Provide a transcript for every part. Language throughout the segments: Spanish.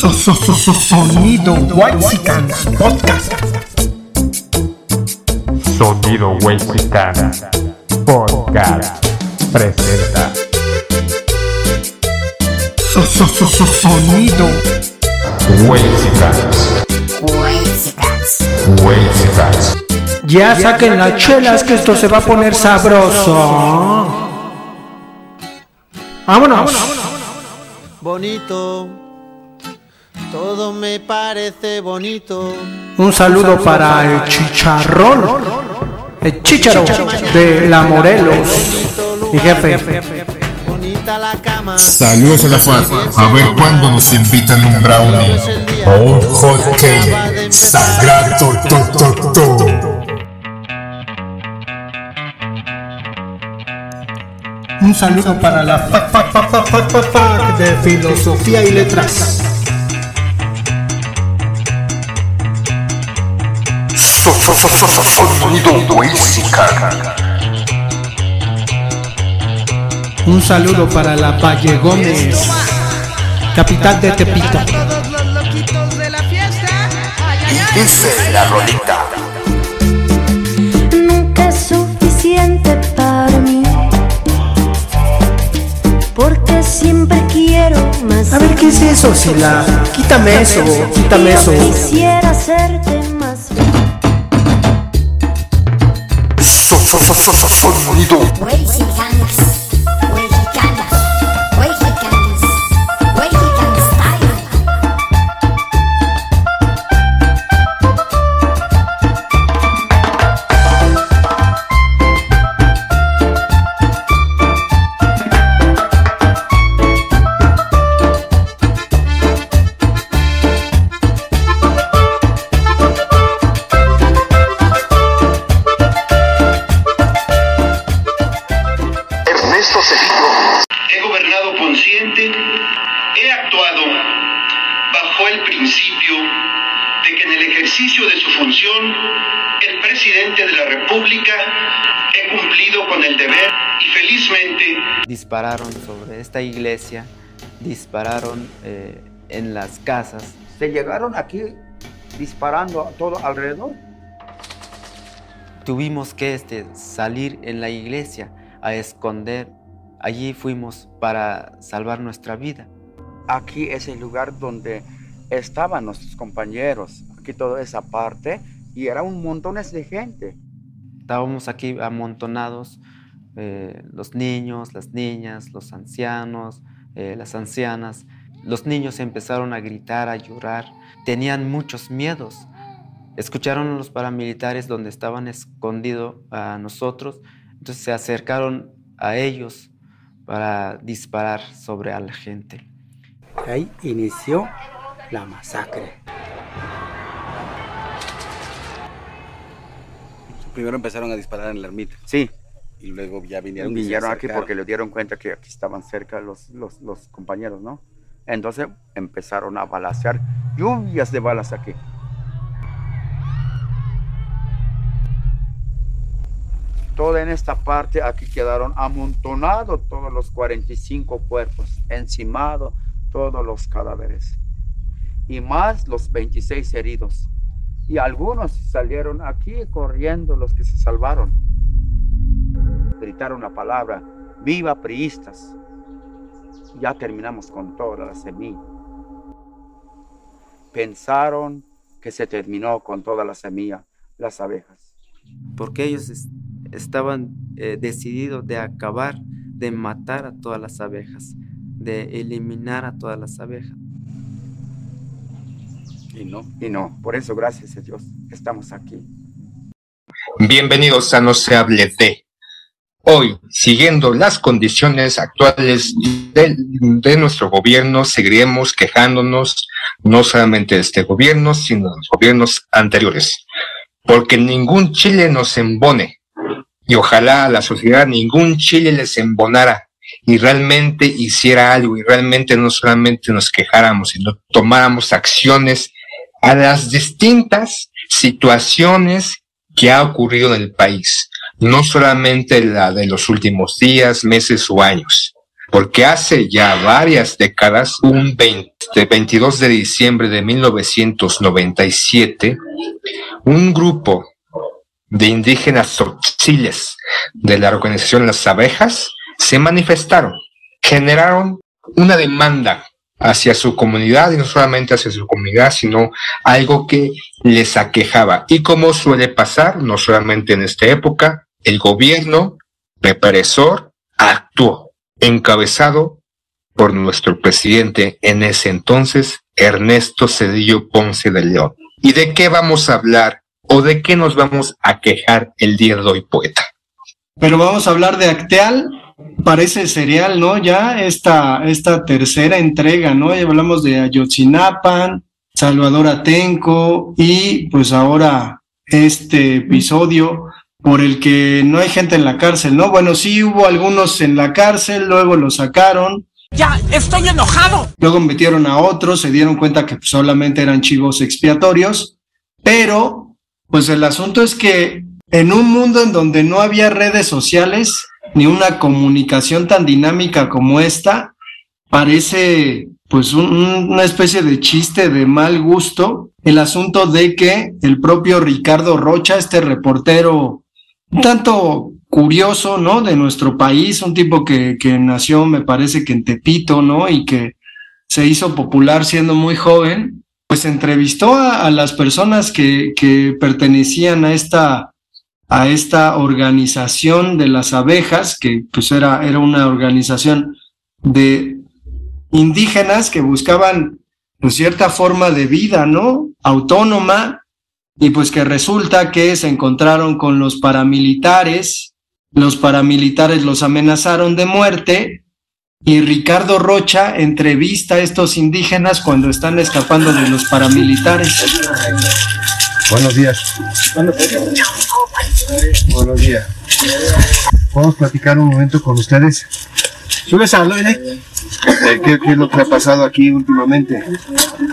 Sonido Whitezican Podcast. Sonido Whitezican Podcast presenta. Sonido. Whitexicans. Ya saquen las chelas que esto se va a poner sabroso. Vámonos. bonito. Todo me parece bonito. Un saludo para el chicharrón. El chicharo de la Morelos. Mi jefe. Bonita la cama. Saludos a la FAD. A ver cuándo nos invitan un brownie o un hot cake. Sagrado to, to, to. Un saludo para la fac de filosofía y letras. Sonido. Un saludo para la Valle Gómez, capital de Tepito. todos los loquitos de la fiesta. Ay, ay, ay. Dice la rolita. nunca es suficiente para mí. Porque siempre quiero más. A ver, ¿qué es eso, Sila? Quítame eso, quítame eso. Quisiera hacerte más. Sonido Mexicanos, Dispararon sobre esta iglesia, dispararon eh, en las casas. se llegaron aquí disparando a todo alrededor. Tuvimos que este, salir en la iglesia a esconder. Allí fuimos para salvar nuestra vida. Aquí es el lugar donde estaban nuestros compañeros, aquí toda esa parte, y era un montón de gente. Estábamos aquí amontonados, eh, los niños, las niñas, los ancianos, eh, las ancianas. Los niños empezaron a gritar, a llorar. Tenían muchos miedos. Escucharon a los paramilitares donde estaban escondidos a nosotros. Entonces se acercaron a ellos para disparar sobre a la gente. Ahí inició la masacre. Primero empezaron a disparar en la ermita Sí, y luego ya vinieron. vinieron aquí porque le dieron cuenta que aquí estaban cerca los, los, los compañeros, ¿no? Entonces empezaron a balasear, lluvias de balas aquí. Toda en esta parte aquí quedaron amontonados todos los 45 cuerpos, encimados todos los cadáveres. Y más los 26 heridos. Y algunos salieron aquí corriendo, los que se salvaron gritaron la palabra, viva priistas. Ya terminamos con toda la semilla. Pensaron que se terminó con toda la semilla, las abejas. Porque ellos es- estaban eh, decididos de acabar, de matar a todas las abejas, de eliminar a todas las abejas. Y no. Y no, por eso gracias a Dios estamos aquí. Bienvenidos a No se hable de. Hoy, siguiendo las condiciones actuales de, nuestro gobierno, seguiremos quejándonos no solamente de este gobierno, sino de los gobiernos anteriores. Porque ningún Chile nos embone. Y ojalá a la sociedad ningún Chile les embonara y realmente hiciera algo y realmente no solamente nos quejáramos, sino tomáramos acciones a las distintas situaciones que ha ocurrido en el país, no solamente la de los últimos días, meses o años, porque hace ya varias décadas, un 20, 22 de diciembre de 1997, un grupo de indígenas tzotziles de la organización Las Abejas se manifestaron, generaron una demanda hacia su comunidad y no solamente hacia su comunidad, sino algo que les aquejaba. Y como suele pasar, no solamente en esta época, el gobierno represor actuó, encabezado por nuestro presidente en ese entonces, Ernesto Cedillo Ponce de León. ¿Y de qué vamos a hablar o de qué nos vamos a quejar el día de hoy, poeta? Pero vamos a hablar de Acteal, parece serial, ¿no? Ya esta, esta tercera entrega, ¿no? Ya hablamos de Ayotzinapan, Salvador Atenco y pues ahora este episodio por el que no hay gente en la cárcel, ¿no? Bueno, sí hubo algunos en la cárcel, luego los sacaron. Ya, estoy enojado. Luego metieron a otros, se dieron cuenta que solamente eran chivos expiatorios, pero pues el asunto es que en un mundo en donde no había redes sociales ni una comunicación tan dinámica como esta, parece pues un- una especie de chiste de mal gusto el asunto de que el propio Ricardo Rocha, este reportero tanto curioso, ¿no? De nuestro país, un tipo que, que nació, me parece que en Tepito, ¿no? Y que se hizo popular siendo muy joven, pues entrevistó a, a las personas que, que pertenecían a esta, a esta organización de las abejas, que pues era, era una organización de indígenas que buscaban pues, cierta forma de vida, ¿no? Autónoma, y pues que resulta que se encontraron con los paramilitares, los paramilitares los amenazaron de muerte, y Ricardo Rocha entrevista a estos indígenas cuando están escapando de los paramilitares. Buenos días. Buenos días. ¿Podemos platicar un momento con ustedes? Subes ¿eh? Eh, ¿qué, qué es lo que ha pasado aquí últimamente?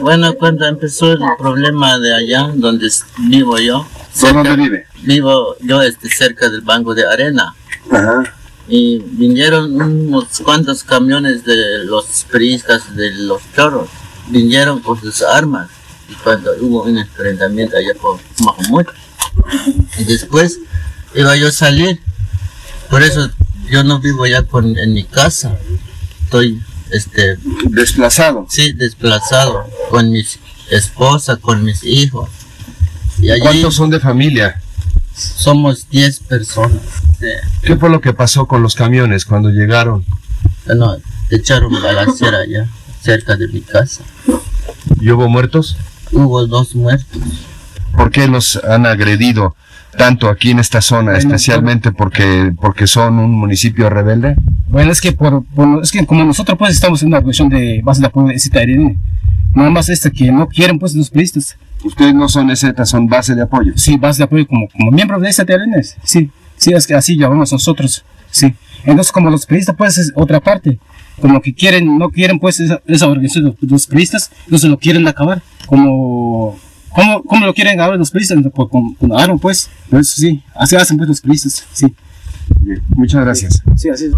Bueno, cuando empezó el problema de allá, donde vivo yo. ¿Por dónde vive? Vivo yo este, cerca del Banco de Arena. Ajá. Y vinieron unos cuantos camiones de los priistas de los chorros. Vinieron con sus armas. Y cuando hubo un enfrentamiento allá por Mahmoud. Y después iba yo a salir. Por eso yo no vivo ya con, en mi casa. Estoy este desplazado. Sí, desplazado con mi esposa, con mis hijos. Y allí ¿Cuántos son de familia? somos 10 personas. Sí. ¿Qué fue lo que pasó con los camiones cuando llegaron? Bueno, echaron balacera allá, cerca de mi casa. ¿Y hubo muertos? Hubo dos muertos. ¿Por qué los han agredido tanto aquí en esta zona, especialmente porque, porque son un municipio rebelde? Bueno, es que por, por- es que como nosotros pues estamos en una organización de base de apoyo de Citarine, nada más este que no quieren pues los periodistas. Ustedes no son EZ, son base de apoyo. Sí, base de apoyo como, como miembros de Citarine, sí, sí, es que así llamamos nosotros, sí. Entonces como los periodistas pues es otra parte, como que quieren, no quieren pues esa, esa organización de los periodistas, entonces lo quieren acabar, como, ¿cómo, cómo lo quieren acabar los periodistas? Con, con, con arma pues, pues sí, así hacen pues los periodistas, sí. Bien, muchas gracias. Sí, así es.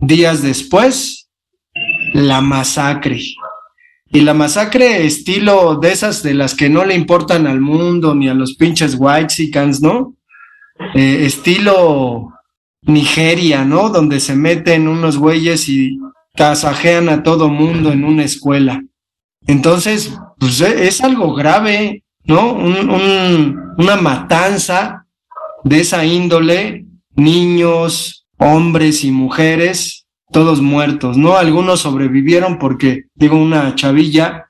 Días después, la masacre. Y la masacre estilo de esas de las que no le importan al mundo ni a los pinches whitexicans, ¿no? Eh, estilo Nigeria, ¿no? Donde se meten unos güeyes y tasajean a todo mundo en una escuela. Entonces, pues e- es algo grave, ¿no? Un- un- una matanza de esa índole, niños, hombres y mujeres, todos muertos, ¿no? Algunos sobrevivieron porque, digo, una chavilla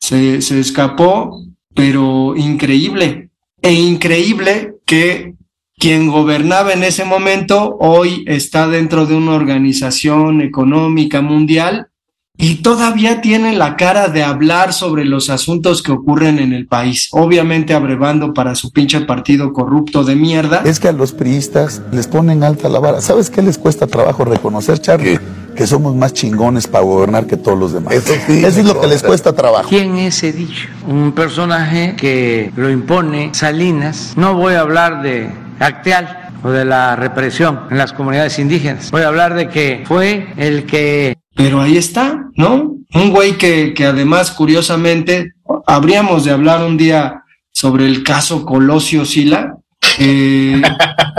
se, se escapó, pero increíble. E increíble que quien gobernaba en ese momento hoy está dentro de una organización económica mundial y todavía tiene la cara de hablar sobre los asuntos que ocurren en el país, obviamente abrevando para su pinche partido corrupto de mierda. Es que a los priistas les ponen alta la vara. ¿Sabes qué les cuesta trabajo reconocer, Charlie? Que somos más chingones para gobernar que todos los demás. Eso, es lo que les cuesta trabajo. ¿Quién es Cedillo? Un personaje que lo impone Salinas. No voy a hablar de Acteal, o de la represión en las comunidades indígenas. Voy a hablar de que fue el que... Pero ahí está, ¿no? Un güey que, que además, curiosamente, habríamos de hablar un día sobre el caso Colosio Sila, eh,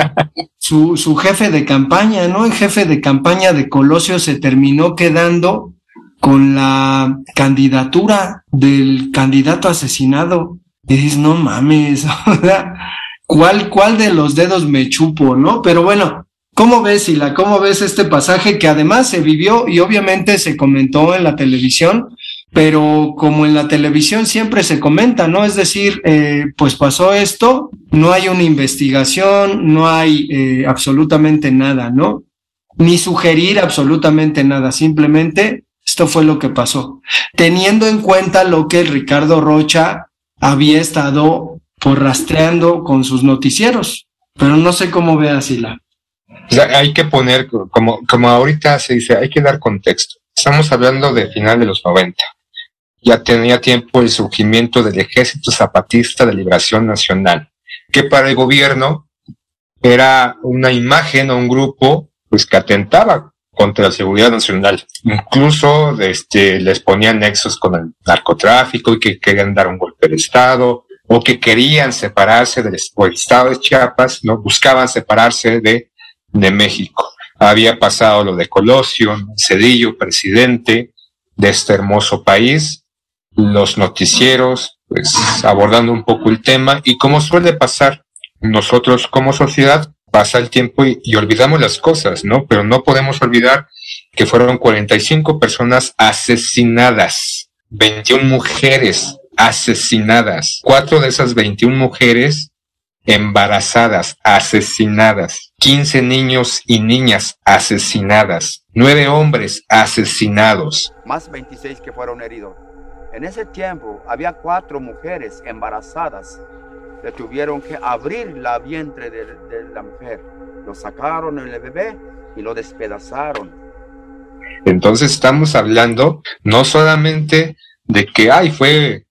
su, su jefe de campaña, ¿no? El jefe de campaña de Colosio se terminó quedando con la candidatura del candidato asesinado. Y dices, no mames, ¿cuál, cuál de los dedos me chupo, no? Pero bueno, ¿cómo ves, Sila? ¿Cómo ves este pasaje que además se vivió y obviamente se comentó en la televisión? Pero como en la televisión siempre se comenta, ¿no? Es decir, eh, pues pasó esto, no hay una investigación, no hay eh, absolutamente nada, ¿no? Ni sugerir absolutamente nada, simplemente esto fue lo que pasó. Teniendo en cuenta lo que Ricardo Rocha había estado por rastreando con sus noticieros. Pero no sé cómo ve a Sila. O hay que poner, como, como ahorita se dice, hay que dar contexto. Estamos hablando de final de los 90. Ya tenía tiempo el surgimiento del Ejército Zapatista de Liberación Nacional, que para el gobierno era una imagen o un grupo pues que atentaba contra la seguridad nacional. Incluso este, les ponían nexos con el narcotráfico y que querían dar un golpe de Estado o que querían separarse del Estado de Chiapas, ¿no? Buscaban separarse de, de México. Había pasado lo de Colosio, Cedillo, presidente de este hermoso país, los noticieros, pues abordando un poco el tema y como suele pasar, nosotros como sociedad pasa el tiempo y, y, olvidamos las cosas, ¿no? Pero no podemos olvidar que fueron 45 personas asesinadas, 21 mujeres asesinadas, cuatro de esas 21 mujeres embarazadas, asesinadas, 15 niños y niñas asesinadas, nueve hombres asesinados. Más 26 que fueron heridos. En ese tiempo había cuatro mujeres embarazadas. Le tuvieron que abrir la vientre de, de la mujer. Lo sacaron el bebé y lo despedazaron. Entonces estamos hablando no solamente de que, ay, fue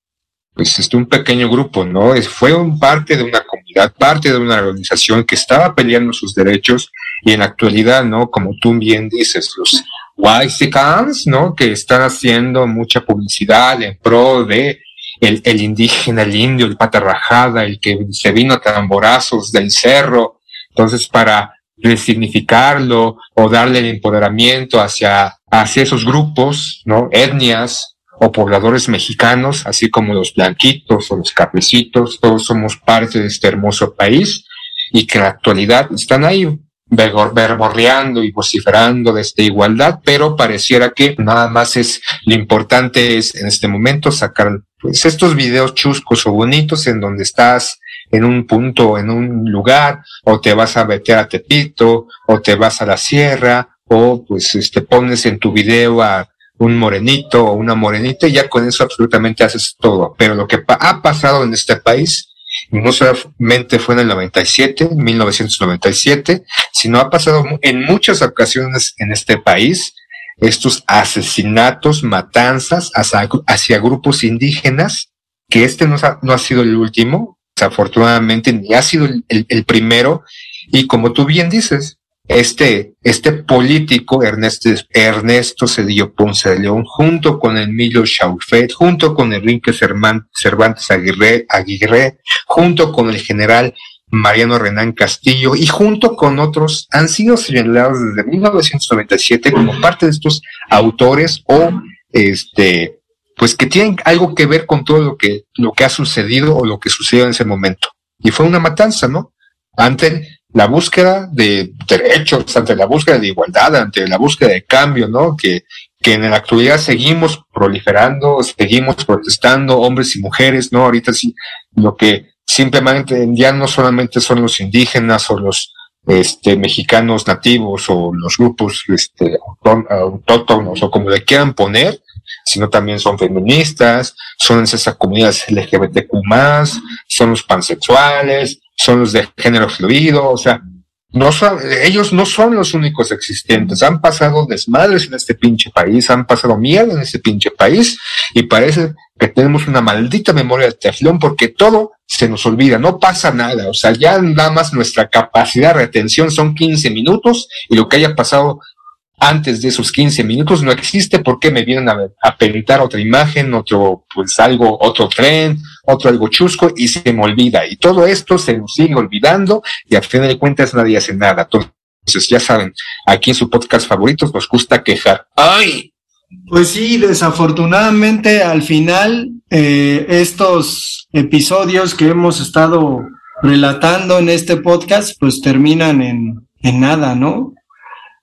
pues este, un pequeño grupo, ¿no? Fue un parte de una comunidad, parte de una organización que estaba peleando sus derechos y en la actualidad, ¿no? Como tú bien dices, los Whitexicans, ¿no? Que están haciendo mucha publicidad en pro de el, el indígena, el indio, el pata rajada, el que se vino a tamborazos del cerro. Entonces, para resignificarlo o darle el empoderamiento hacia, hacia esos grupos, ¿no? Etnias o pobladores mexicanos, así como los blanquitos o los cafecitos, todos somos parte de este hermoso país y que en la actualidad están ahí verborreando y vociferando de esta igualdad, pero pareciera que nada más es lo importante es en este momento sacar pues estos videos chuscos o bonitos en donde estás en un punto, en un lugar, o te vas a meter a Tepito, o te vas a la sierra, o pues este pones en tu video a un morenito o una morenita y ya con eso absolutamente haces todo. Pero lo que pa ha pasado en este país no solamente fue en el 97, 1997, sino ha pasado en muchas ocasiones en este país estos asesinatos, matanzas hacia, hacia grupos indígenas, que este no ha, no ha, sido el último, desafortunadamente ni ha sido el, el, el primero, y como tú bien dices, este, este político, Ernesto, Ernesto Cedillo Ponce de León, junto con Emilio Chaufet, junto con Enrique Cervantes Aguirre, Aguirre, junto con el general Mariano Renán Castillo y junto con otros han sido señalados desde 1997 como parte de estos autores o este pues que tienen algo que ver con todo lo que lo que ha sucedido o lo que sucedió en ese momento. Y fue una matanza, ¿no? Ante la búsqueda de derechos, ante la búsqueda de igualdad, ante la búsqueda de cambio, ¿no? Que, que en la actualidad seguimos proliferando, seguimos protestando, hombres y mujeres, ¿no? Ahorita sí, lo que simplemente ya no solamente son los indígenas o los este, mexicanos nativos o los grupos este, autóctonos o como le quieran poner, sino también son feministas, son esas comunidades LGBTQ+, son los pansexuales, son los de género fluido, o sea, no son, ellos no son los únicos existentes, han pasado desmadres en este pinche país, han pasado miedo en este pinche país y parece que tenemos una maldita memoria de teflón porque todo se nos olvida, no pasa nada, o sea, ya nada más nuestra capacidad de retención son 15 minutos y lo que haya pasado antes de esos 15 minutos no existe porque me vienen a, a pintar otra imagen, otro, pues algo, otro tren, otro algo chusco y se me olvida. Y todo esto se nos sigue olvidando y a fin de cuentas nadie hace nada. Entonces, ya saben, aquí en su podcast favoritos nos gusta quejar. ¡Ay! Pues sí, desafortunadamente al final eh, estos episodios que hemos estado relatando en este podcast pues terminan en, en nada, ¿no?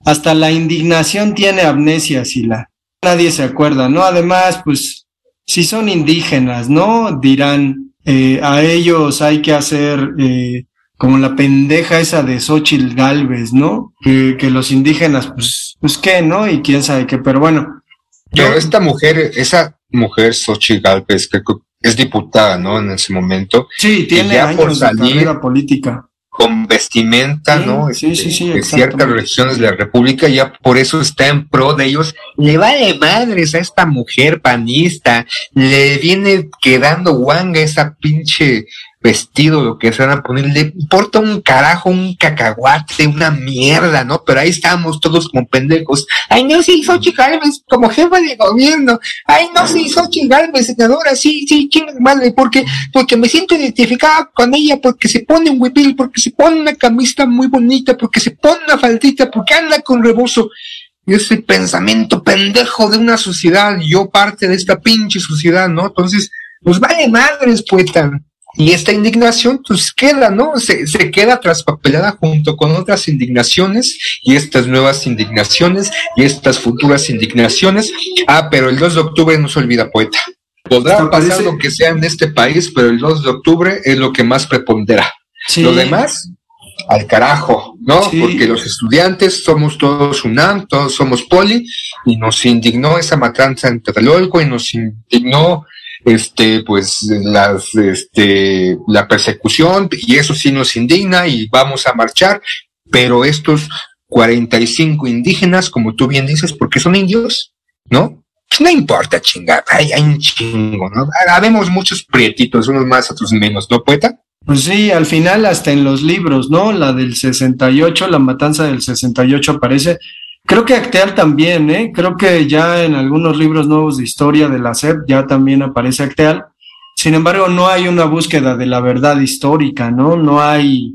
Hasta la indignación tiene amnesia, Sila. Nadie se acuerda, ¿no? Además, pues si son indígenas, ¿no? Dirán, eh, a ellos hay que hacer eh, como la pendeja esa de Xochitl Galvez, ¿no? Que, que los indígenas, pues, pues qué, ¿no? Y quién sabe qué, pero bueno. Pero esta mujer, esa mujer Xochitl Galvez, que es diputada, ¿no? En ese momento. Sí, tiene por años de carrera política. Con vestimenta, Sí, ¿no? sí, Este, sí, sí, de ciertas regiones de la República, ya por eso está en pro de ellos. Le vale madres a esta mujer panista, le viene quedando guanga esa pinche vestido, lo que se van a poner, le importa un carajo, un cacahuate, una mierda, ¿no? Pero ahí estamos todos como pendejos. Ay, no, sí, Xochitl Gálvez como jefa de gobierno. Ay, no, sí, Xochitl Gálvez senadora, sí, sí, chinga madre, porque, porque me siento identificada con ella, porque se pone un huipil, porque se pone una camisa muy bonita, porque se pone una faldita, porque anda con rebozo. Y ese pensamiento pendejo de una sociedad, yo parte de esta pinche sociedad, ¿no? Entonces, pues vale madres, poeta. Y esta indignación, pues queda, ¿no? Se, se queda traspapelada junto con otras indignaciones y estas nuevas indignaciones y estas futuras indignaciones. Ah, pero el 2 de octubre no se olvida, poeta. Podrá pasar lo que sea en este país, pero el 2 de octubre es lo que más prepondera. Sí. Lo demás, al carajo, ¿no? Sí. Porque los estudiantes somos todos UNAM, todos somos poli, y nos indignó esa matanza en Tlatelolco y nos indignó este pues las este la persecución y eso sí nos indigna y vamos a marchar pero estos 45 indígenas como tú bien dices porque son indios no Pues no importa chingar hay, hay un chingo no habemos muchos prietitos unos más otros menos no poeta Pues sí, al final hasta en los libros, ¿no? La del 68, la matanza del 68 aparece. Creo que Acteal también, ¿eh? Creo que ya en algunos libros nuevos de historia de la SEP ya también aparece Acteal. Sin embargo, no hay una búsqueda de la verdad histórica, ¿no? No hay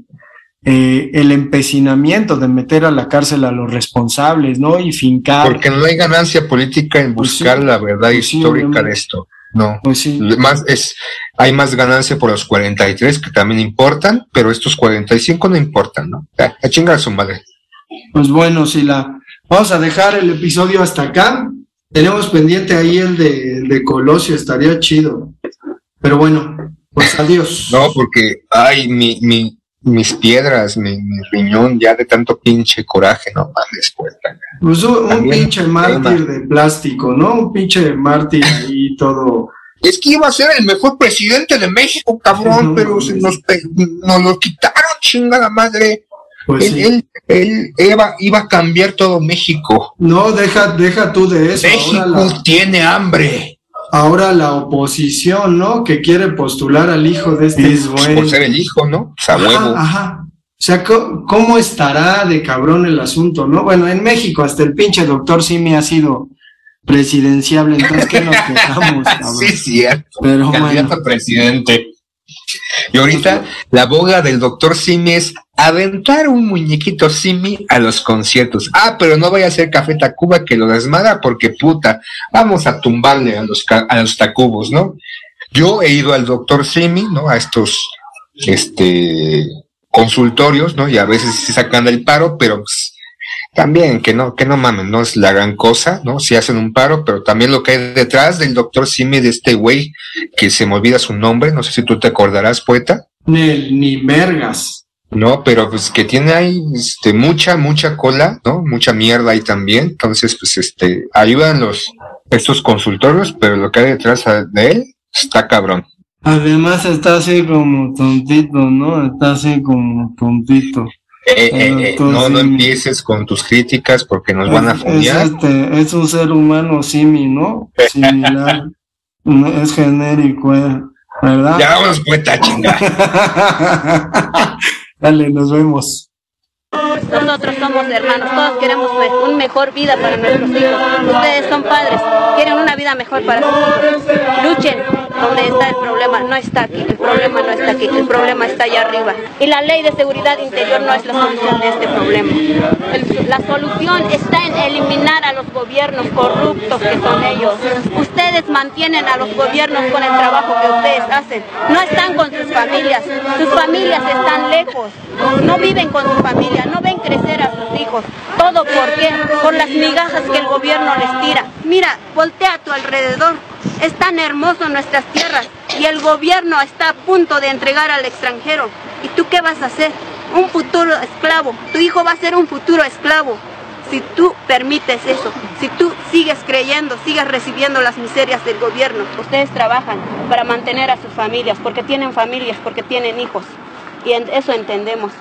eh, el empecinamiento de meter a la cárcel a los responsables, ¿no? Y fincar. porque no hay ganancia política en Pues sí, buscar la verdad pues histórica de esto no Pues sí. más es hay más ganancia por los 43 que también importan, pero estos 45 no importan, ¿no? A, a chingar a su madre. Pues bueno, si la vamos a dejar el episodio hasta acá. Tenemos pendiente ahí el de, Colosio, estaría chido. Pero bueno, pues adiós. No, porque ay, mi, mi, mis piedras, mi, mi riñón ya de tanto pinche coraje, no mames, pues. Pues un, pinche mártir de plástico, ¿no? Un pinche mártir ahí todo. Es que iba a ser el mejor presidente de México, cabrón, No, pero se nos, nos lo quitaron, chingada madre. Pues él, sí. él, él iba, iba a cambiar todo México. No, deja, deja tú de eso. México la, tiene hambre. ahora la oposición, ¿no? Que quiere postular al hijo de este Pues por ser el hijo, ¿no? Huevo. Ajá. O sea, ¿cómo estará de cabrón el asunto, no? Bueno, en México hasta el pinche doctor Simi ha sido presidenciable, entonces ¿qué nos quejamos, cabrón? Sí, es cierto. Pero Candidato bueno. presidente. Y ahorita la boga del doctor Simi es aventar un muñequito Simi a los conciertos. Ah, pero no vaya a ser Café Tacuba que lo desmadra porque puta, vamos a tumbarle a los, a los Tacubos, ¿no? Yo he ido al doctor Simi, ¿no? A estos, este, consultorios, ¿no? Y a veces se sacan del paro, pero pues, también que no, que no mamen, no es la gran cosa, ¿no? Si hacen un paro, pero también lo que hay detrás del doctor Simi de este güey, que se me olvida su nombre, no sé si tú te acordarás, poeta, Ni, ni vergas. ¿no? Pero pues que tiene ahí, este, mucha, mucha cola, ¿no? Mucha mierda ahí también, entonces, pues, este, ayudan los, estos consultorios, pero lo que hay detrás de él está cabrón. Además está así como tontito, ¿no? Está así como tontito. Eh, eh, eh, no, no empieces con tus críticas porque nos van a Es, es este, es un ser humano Simi, ¿no? Similar. Es genérico, eh. ¿Verdad? Ya vamos, pues, a chingar. Dale, nos vemos. Nosotros somos hermanos, todos queremos una mejor vida para nuestros hijos. Ustedes son padres, quieren una vida mejor para sus hijos. Luchen donde está el problema, no está aquí, el problema no está aquí, el problema está allá arriba. Y la ley de seguridad interior no es la solución de este problema. El- la solución está en eliminar a los gobiernos corruptos que son ellos. Ustedes mantienen a los gobiernos con el trabajo que ustedes hacen. No están con sus familias, sus familias están lejos, no viven con su familia, no ven crecer a sus hijos. ¿Todo por qué? Por las migajas que el gobierno les tira. Mira, voltea a tu alrededor. Es tan hermoso nuestras tierras y el gobierno está a punto de entregar al extranjero. ¿Y tú qué vas a hacer? Un futuro esclavo. Tu hijo va a ser un futuro esclavo. Si tú permites eso, si tú sigues creyendo, sigues recibiendo las miserias del gobierno, ustedes trabajan para mantener a sus familias, porque tienen familias, porque tienen hijos. Y eso entendemos.